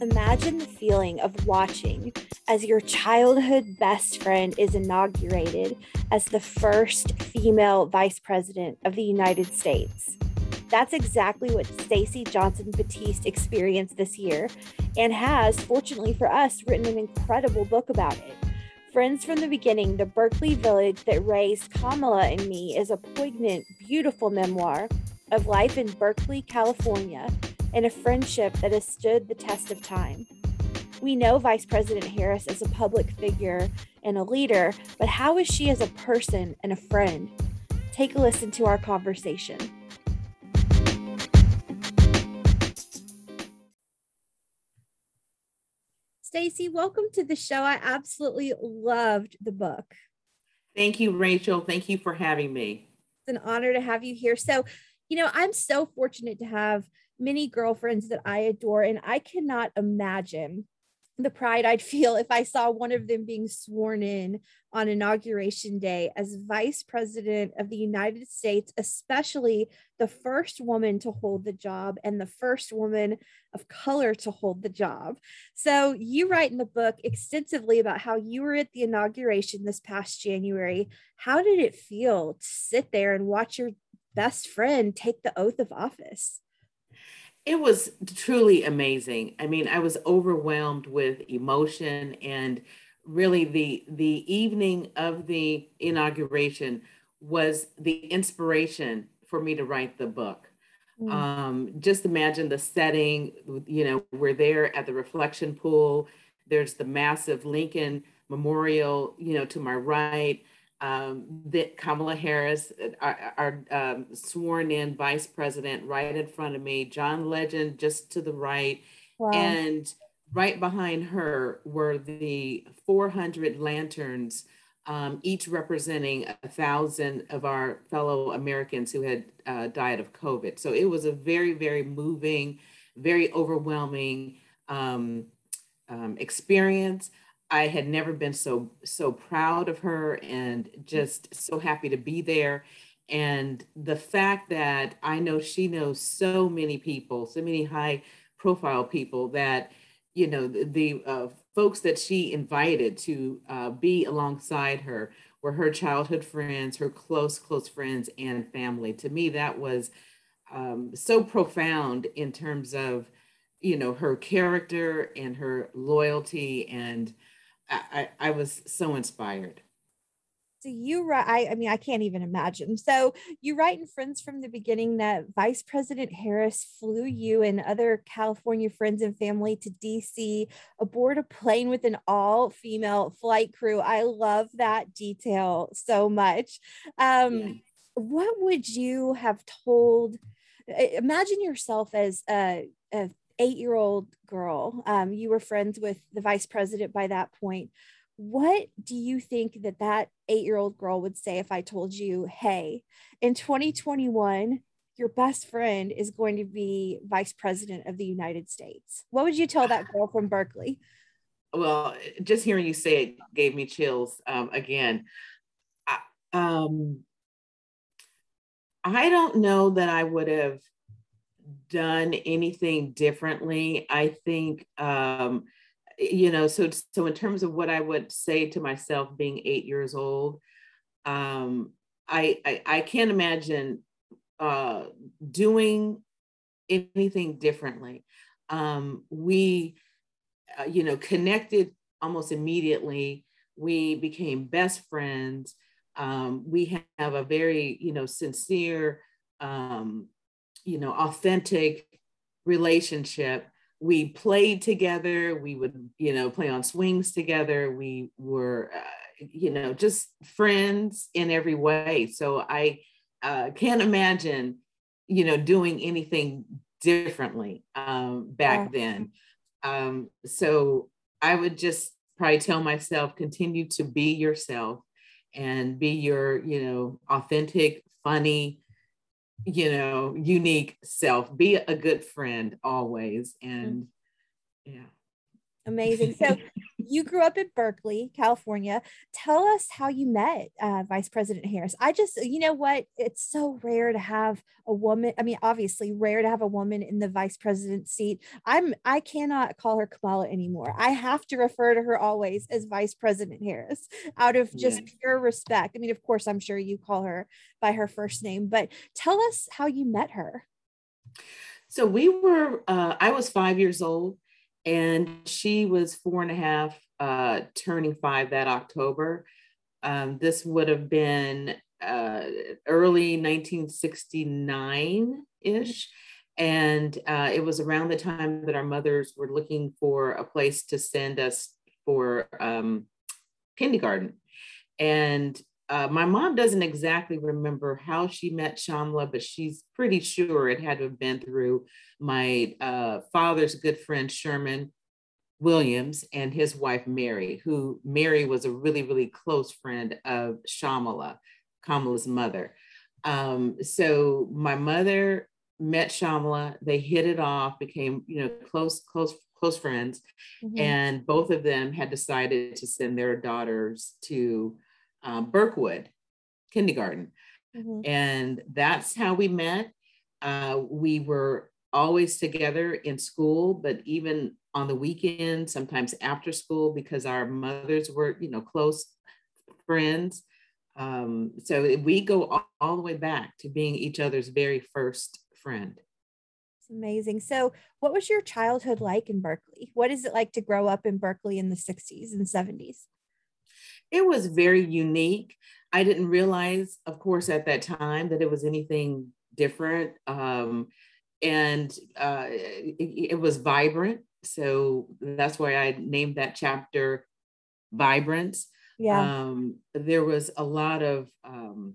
Imagine the feeling of watching as your childhood best friend is inaugurated as the first female vice president of the United States. That's exactly what Stacey Johnson Batiste experienced this year and has, fortunately for us, written an incredible book about it. Friends from the Beginning, the Berkeley Village that raised Kamala and me is a poignant, beautiful memoir of life in Berkeley, California and a friendship that has stood the test of time. We know Vice President Harris as a public figure and a leader, but how is she as a person and a friend? Take a listen to our conversation. Stacey, welcome to the show. I absolutely loved the book. Thank you, Rachel. Thank you for having me. It's an honor to have you here. So, you know, I'm so fortunate to have many girlfriends that I adore, and I cannot imagine the pride I'd feel if I saw one of them being sworn in on inauguration day as vice president of the United States, especially the first woman to hold the job and the first woman of color to hold the job. So, you write in the book extensively about how you were at the inauguration this past January. How did it feel to sit there and watch your best friend take the oath of office? It was truly amazing. I mean, I was overwhelmed with emotion and really the the evening of the inauguration was the inspiration for me to write the book. Mm. Um, just imagine the setting, you know, we're there at the reflection pool. There's the massive Lincoln Memorial, you know, to my right um, that Kamala Harris, our, our um, sworn in vice president, right in front of me, John Legend just to the right. Wow. And right behind her were the 400 lanterns, um, each representing a thousand of our fellow Americans who had uh, died of COVID. So it was a very, very moving, very overwhelming um, um, experience. I had never been so so proud of her and just so happy to be there. And the fact that I know she knows so many people, so many high profile people that, you know, the, the uh, folks that she invited to uh, be alongside her were her childhood friends, her close, close friends and family. To me, that was um, so profound in terms of, you know, her character and her loyalty and I, I was so inspired. So you write, I, I mean, I can't even imagine. So you write in Friends from the Beginning that Vice President Harris flew you and other California friends and family to DC aboard a plane with an all female flight crew. I love that detail so much. Um, yeah. What would you have told? Imagine yourself as a, a eight year old girl. Um, you were friends with the vice president by that point. What do you think that that eight year old girl would say if I told you, hey, in 2021, your best friend is going to be vice president of the United States? What would you tell that girl from Berkeley? Well, just hearing you say it gave me chills um, again. I, um, I don't know that I would have done anything differently. I think, um, you know, so so in terms of what I would say to myself, being eight years old, um, I, I I can't imagine uh, doing anything differently. Um, we, uh, you know, connected almost immediately. We became best friends. Um, we have a very, you know, sincere um, you know, authentic relationship. We played together. We would, you know, play on swings together. We were, uh, you know, just friends in every way. So I uh, can't imagine, you know, doing anything differently um, back yeah. then. Um, so I would just probably tell myself, continue to be yourself and be your, you know, authentic, funny, you know, unique self. Be a good friend always. And yeah. Amazing. So you grew up in Berkeley, California. Tell us how you met uh, Vice President Harris. I just, you know what? It's so rare to have a woman. I mean, obviously, rare to have a woman in the vice president seat. I'm, I cannot call her Kamala anymore. I have to refer to her always as Vice President Harris out of just pure respect. I mean, of course, I'm sure you call her by her first name, but tell us how you met her. So we were, uh, I was five years old and she was four and a half, uh, turning five that October. Um, this would have been uh, early 1969 ish. And uh, it was around the time that our mothers were looking for a place to send us for um, kindergarten. And uh, my mom doesn't exactly remember how she met Shyamala, but she's pretty sure it had to have been through my uh, father's good friend Sherman Williams and his wife Mary, who Mary was a really, really close friend of Shyamala, Kamala's mother. Um, so my mother met Shyamala, they hit it off, became, you know, close, close, close friends. Mm-hmm. And both of them had decided to send their daughters to um, Berkwood kindergarten. Mm-hmm. And that's how we met. Uh, we were always together in school, but even on the weekend, sometimes after school, because our mothers were, you know, close friends. Um, so we go all, all the way back to being each other's very first friend. It's amazing. So, what was your childhood like in Berkeley? What is it like to grow up in Berkeley in the 60s and 70s? It was very unique. I didn't realize, of course, at that time that it was anything different. Um, and uh, it, it was vibrant. So that's why I named that chapter Vibrance. Yeah. Um, there was a lot of um,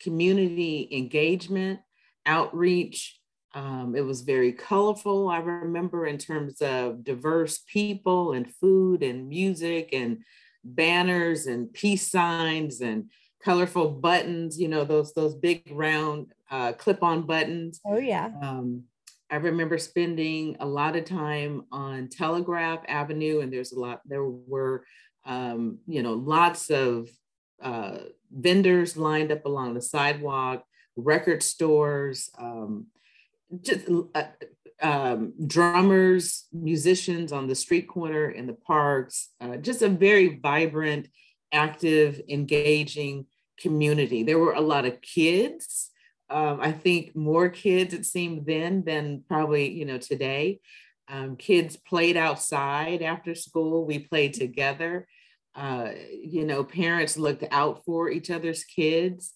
community engagement, outreach. Um, it was very colorful. I remember in terms of diverse people and food and music and banners and peace signs and colorful buttons, you know, those those big round uh, clip-on buttons. Oh yeah. Um, I remember spending a lot of time on Telegraph Avenue, and there's a lot. There were, um, you know, lots of uh, vendors lined up along the sidewalk, record stores, um, just uh, um, drummers, musicians on the street corner in the parks, uh, just a very vibrant, active, engaging community. There were a lot of kids. Um, I think more kids it seemed then than probably you know today. Um, kids played outside after school. We played together. Uh, you know, parents looked out for each other's kids.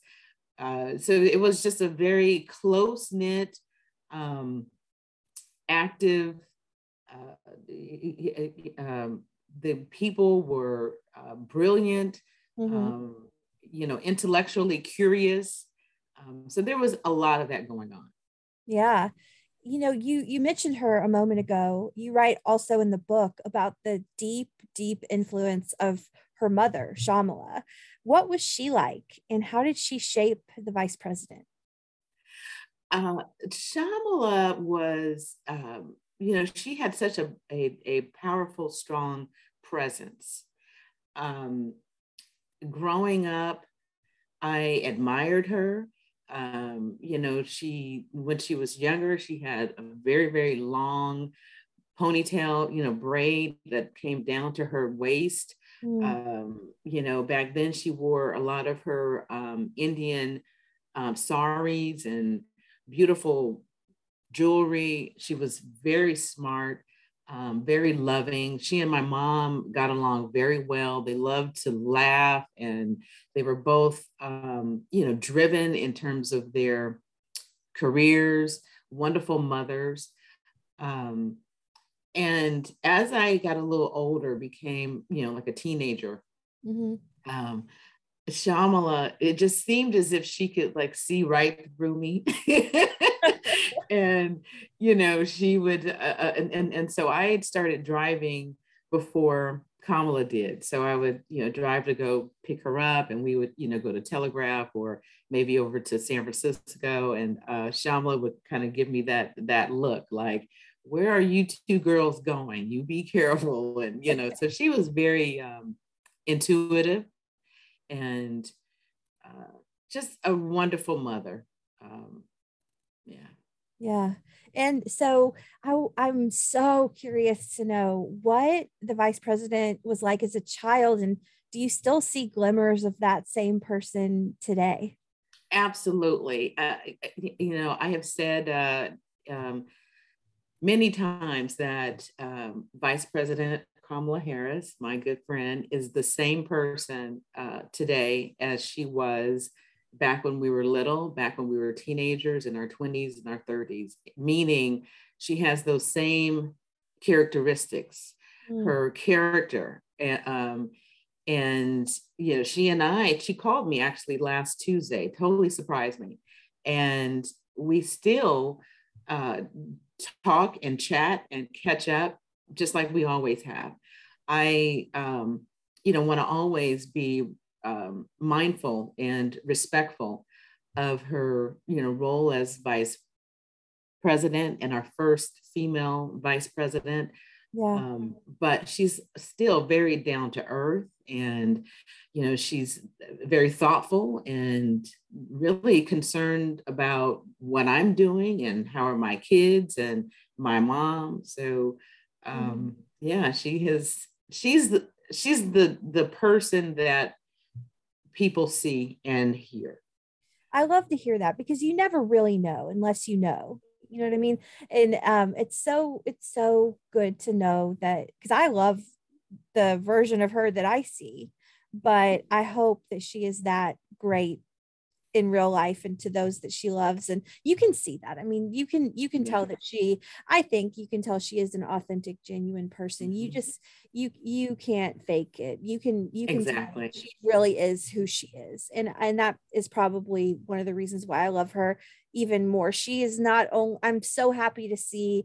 Uh, so it was just a very close knit, um, active. Uh, um, the people were uh, brilliant, mm-hmm. um, you know, intellectually curious. Um, so there was a lot of that going on. Yeah. You know, you you mentioned her a moment ago. You write also in the book about the deep, deep influence of her mother, Shyamala. What was she like, and how did she shape the vice president? Uh, Shyamala was, um, you know, she had such a, a, a powerful, strong presence. Um, growing up, I admired her. Um, you know, she, when she was younger, she had a very, very long ponytail, you know, braid that came down to her waist. Mm. Um, you know, back then she wore a lot of her um, Indian um, saris and beautiful jewelry. She was very smart, um, very loving. She and my mom got along very well. They loved to laugh and they were both, um, you know, driven in terms of their careers, wonderful mothers. Um, and as I got a little older, became, you know, like a teenager, mm-hmm. Shyamala, it just seemed as if she could like see right through me. and, you know, she would, uh, uh, and, and, and so I had started driving before Kamala did. So I would, you know, drive to go pick her up and we would, you know, go to Telegraph or maybe over to San Francisco. And uh, Shyamala would kind of give me that, that look like, where are you two girls going? You be careful. And, you know, so she was very um, intuitive and uh, just a wonderful mother. Um, yeah. Yeah. And so I, I'm so curious to know what the vice president was like as a child. And do you still see glimmers of that same person today? Absolutely. Uh, you know, I have said uh, um, many times that um, Vice President Kamala Harris, my good friend, is the same person uh, today as she was back when we were little, back when we were teenagers in our 20s and our 30s, meaning she has those same characteristics, mm. her character. Um, and, you know, she and I, she called me actually last Tuesday, totally surprised me. And we still uh, talk and chat and catch up just like we always have. I, um, you know, want to always be um, mindful and respectful of her, you know, role as vice president and our first female vice president. Yeah. Um, but she's still very down to earth and, you know, she's very thoughtful and really concerned about what I'm doing and how are my kids and my mom. So, um, mm. yeah, she has, she's the, she's the, the person that people see and hear. I love to hear that because you never really know unless you know. You know what I mean? And um, it's so it's so good to know that because I love the version of her that I see, but I hope that she is that great in real life and to those that she loves and you can see that. I mean you can you can tell that she i think you can tell she is an authentic genuine person. You mm-hmm. just you you can't fake it. You can you can exactly. she really is who she is and and that is probably one of the reasons why i love her even more. She is not only i'm so happy to see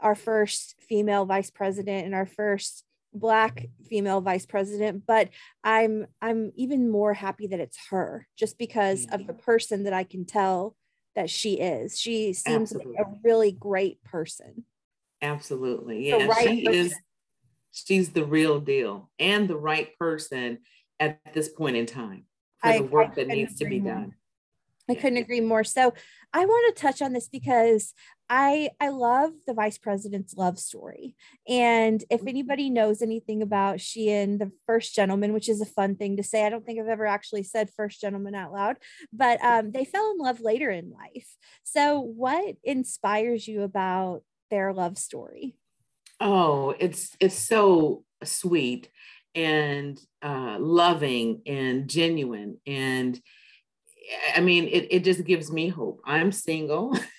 our first female vice president and our first black female vice president but i'm i'm even more happy that it's her just because of the mm. person that i can tell that she is she seems absolutely. like a really great person absolutely yeah right she person. is she's the real deal and the right person at this point in time for I, the work I that needs to be more. done I couldn't agree more. So I want to touch on this because I I love the vice president's love story. And if mm-hmm. anybody knows anything about she and the first gentleman, which is a fun thing to say, I don't think I've ever actually said first gentleman out loud, but um, they fell in love later in life. So what inspires you about their love story? Oh, it's it's so sweet and uh, loving and genuine and I mean, it, it just gives me hope. I'm single.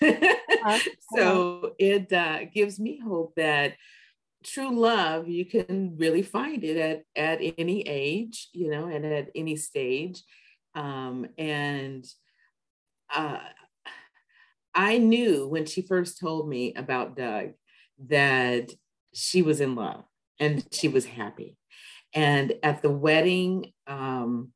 uh-huh. so it uh, gives me hope that true love, you can really find it at, at any age, you know, and at any stage. Um, and uh, I knew when she first told me about Doug that she was in love and she was happy. And at the wedding, um,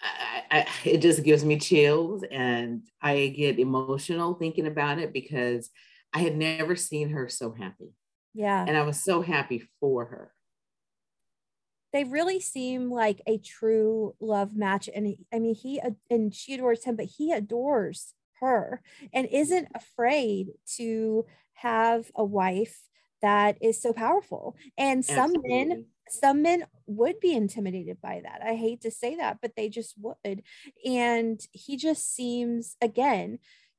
I, I, it just gives me chills and I get emotional thinking about it because I had never seen her so happy. Yeah. And I was so happy for her. They really seem like a true love match. And I mean, he and she adores him, but he adores her and isn't afraid to have a wife that is so powerful. And some Absolutely. men some men would be intimidated by that. I hate to say that, but they just would. And he just seems, again,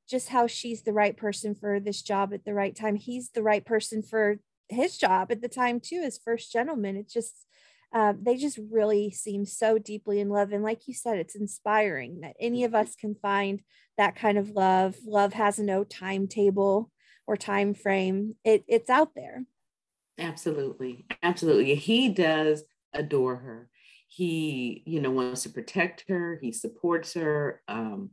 just how she's the right person for this job at the right time. He's the right person for his job at the time, too, as first gentleman. It just, uh, they just really seem so deeply in love. And like you said, it's inspiring that any of us can find that kind of love. Love has no timetable or time frame. It, it's out there. Absolutely. Absolutely. He does adore her. He, you know, wants to protect her. He supports her. Um,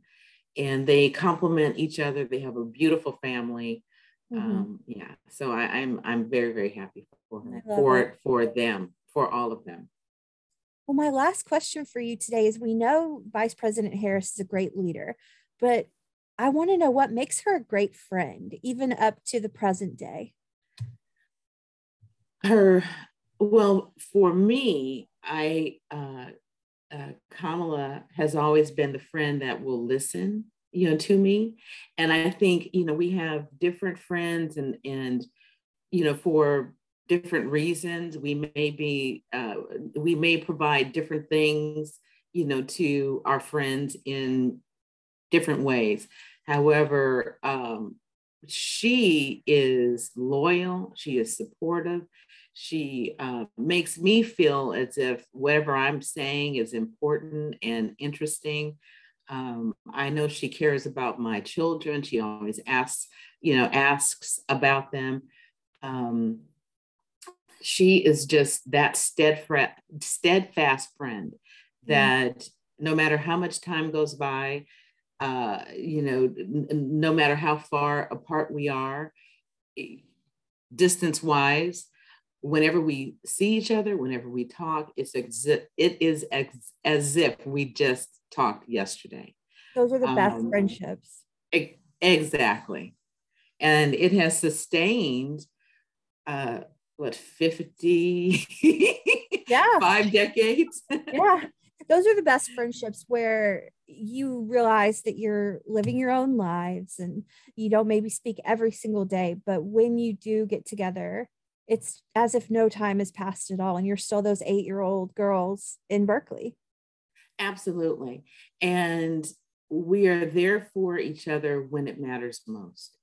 and they complement each other. They have a beautiful family. Mm-hmm. Um, yeah. So I, am I'm, I'm very, very happy for her, for, for them, for all of them. Well, my last question for you today is we know Vice President Harris is a great leader, but I want to know what makes her a great friend, even up to the present day. Her, well, for me, I, uh, uh, Kamala has always been the friend that will listen, you know, to me. And I think, you know, we have different friends and, and, you know, for different reasons, we may be, uh, we may provide different things, you know, to our friends in different ways. However, um, she is loyal, she is supportive, she uh, makes me feel as if whatever I'm saying is important and interesting. Um, I know she cares about my children. She always asks, you know, asks about them. Um, she is just that steadfast, steadfast friend that mm-hmm. no matter how much time goes by, uh, you know, n- no matter how far apart we are, distance wise, whenever we see each other, whenever we talk, it's ex- it is ex- as if we just talked yesterday. Those are the best um, friendships. E- exactly. And it has sustained uh what 50 yeah five decades yeah those are the best friendships where you realize that you're living your own lives and you don't maybe speak every single day but when you do get together it's as if no time has passed at all and you're still those eight year old girls in berkeley. Absolutely. And we are there for each other when it matters most.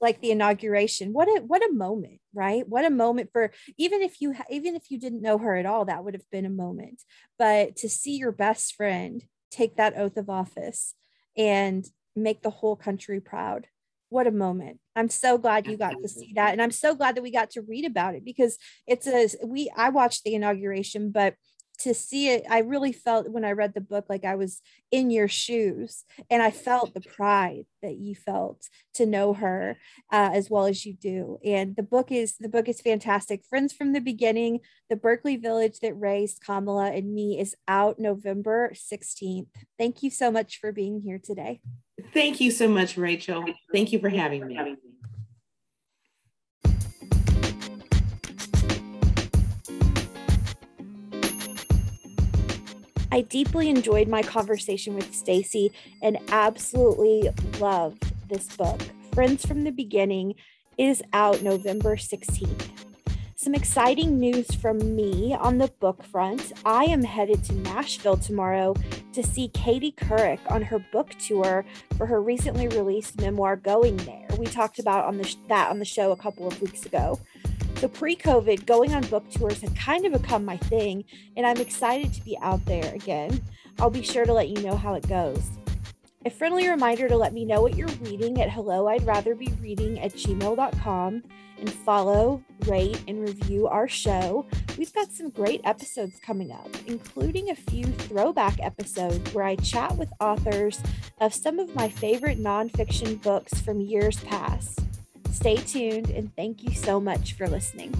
Like the inauguration what a what a moment right? What a moment for even if you even if you didn't know her at all that would have been a moment. But to see your best friend take that oath of office and make the whole country proud. What a moment. I'm so glad you got to see that. And i'm so glad that we got to read about it because it's a we i watched the inauguration but to see it, I really felt when I read the book like I was in your shoes, and I felt the pride that you felt to know her uh, as well as you do. And the book is the book is fantastic. Friends from the beginning, the Berkeley Village that raised Kamala and me is out November sixteenth. Thank you so much for being here today. Thank you so much, Rachel. Thank you for having me. I deeply enjoyed my conversation with Stacey and absolutely loved this book. Friends from the Beginning is out November 16th. Some exciting news from me on the book front. I am headed to Nashville tomorrow to see Katie Couric on her book tour for her recently released memoir, Going There. We talked about on the, that on the show a couple of weeks ago. So, pre COVID, going on book tours had kind of become my thing, and I'm excited to be out there again. I'll be sure to let you know how it goes. A friendly reminder to let me know what you're reading at hello I'd rather be reading at gmail.com and follow, rate, and review our show. We've got some great episodes coming up, including a few throwback episodes where I chat with authors of some of my favorite nonfiction books from years past. Stay tuned and thank you so much for listening.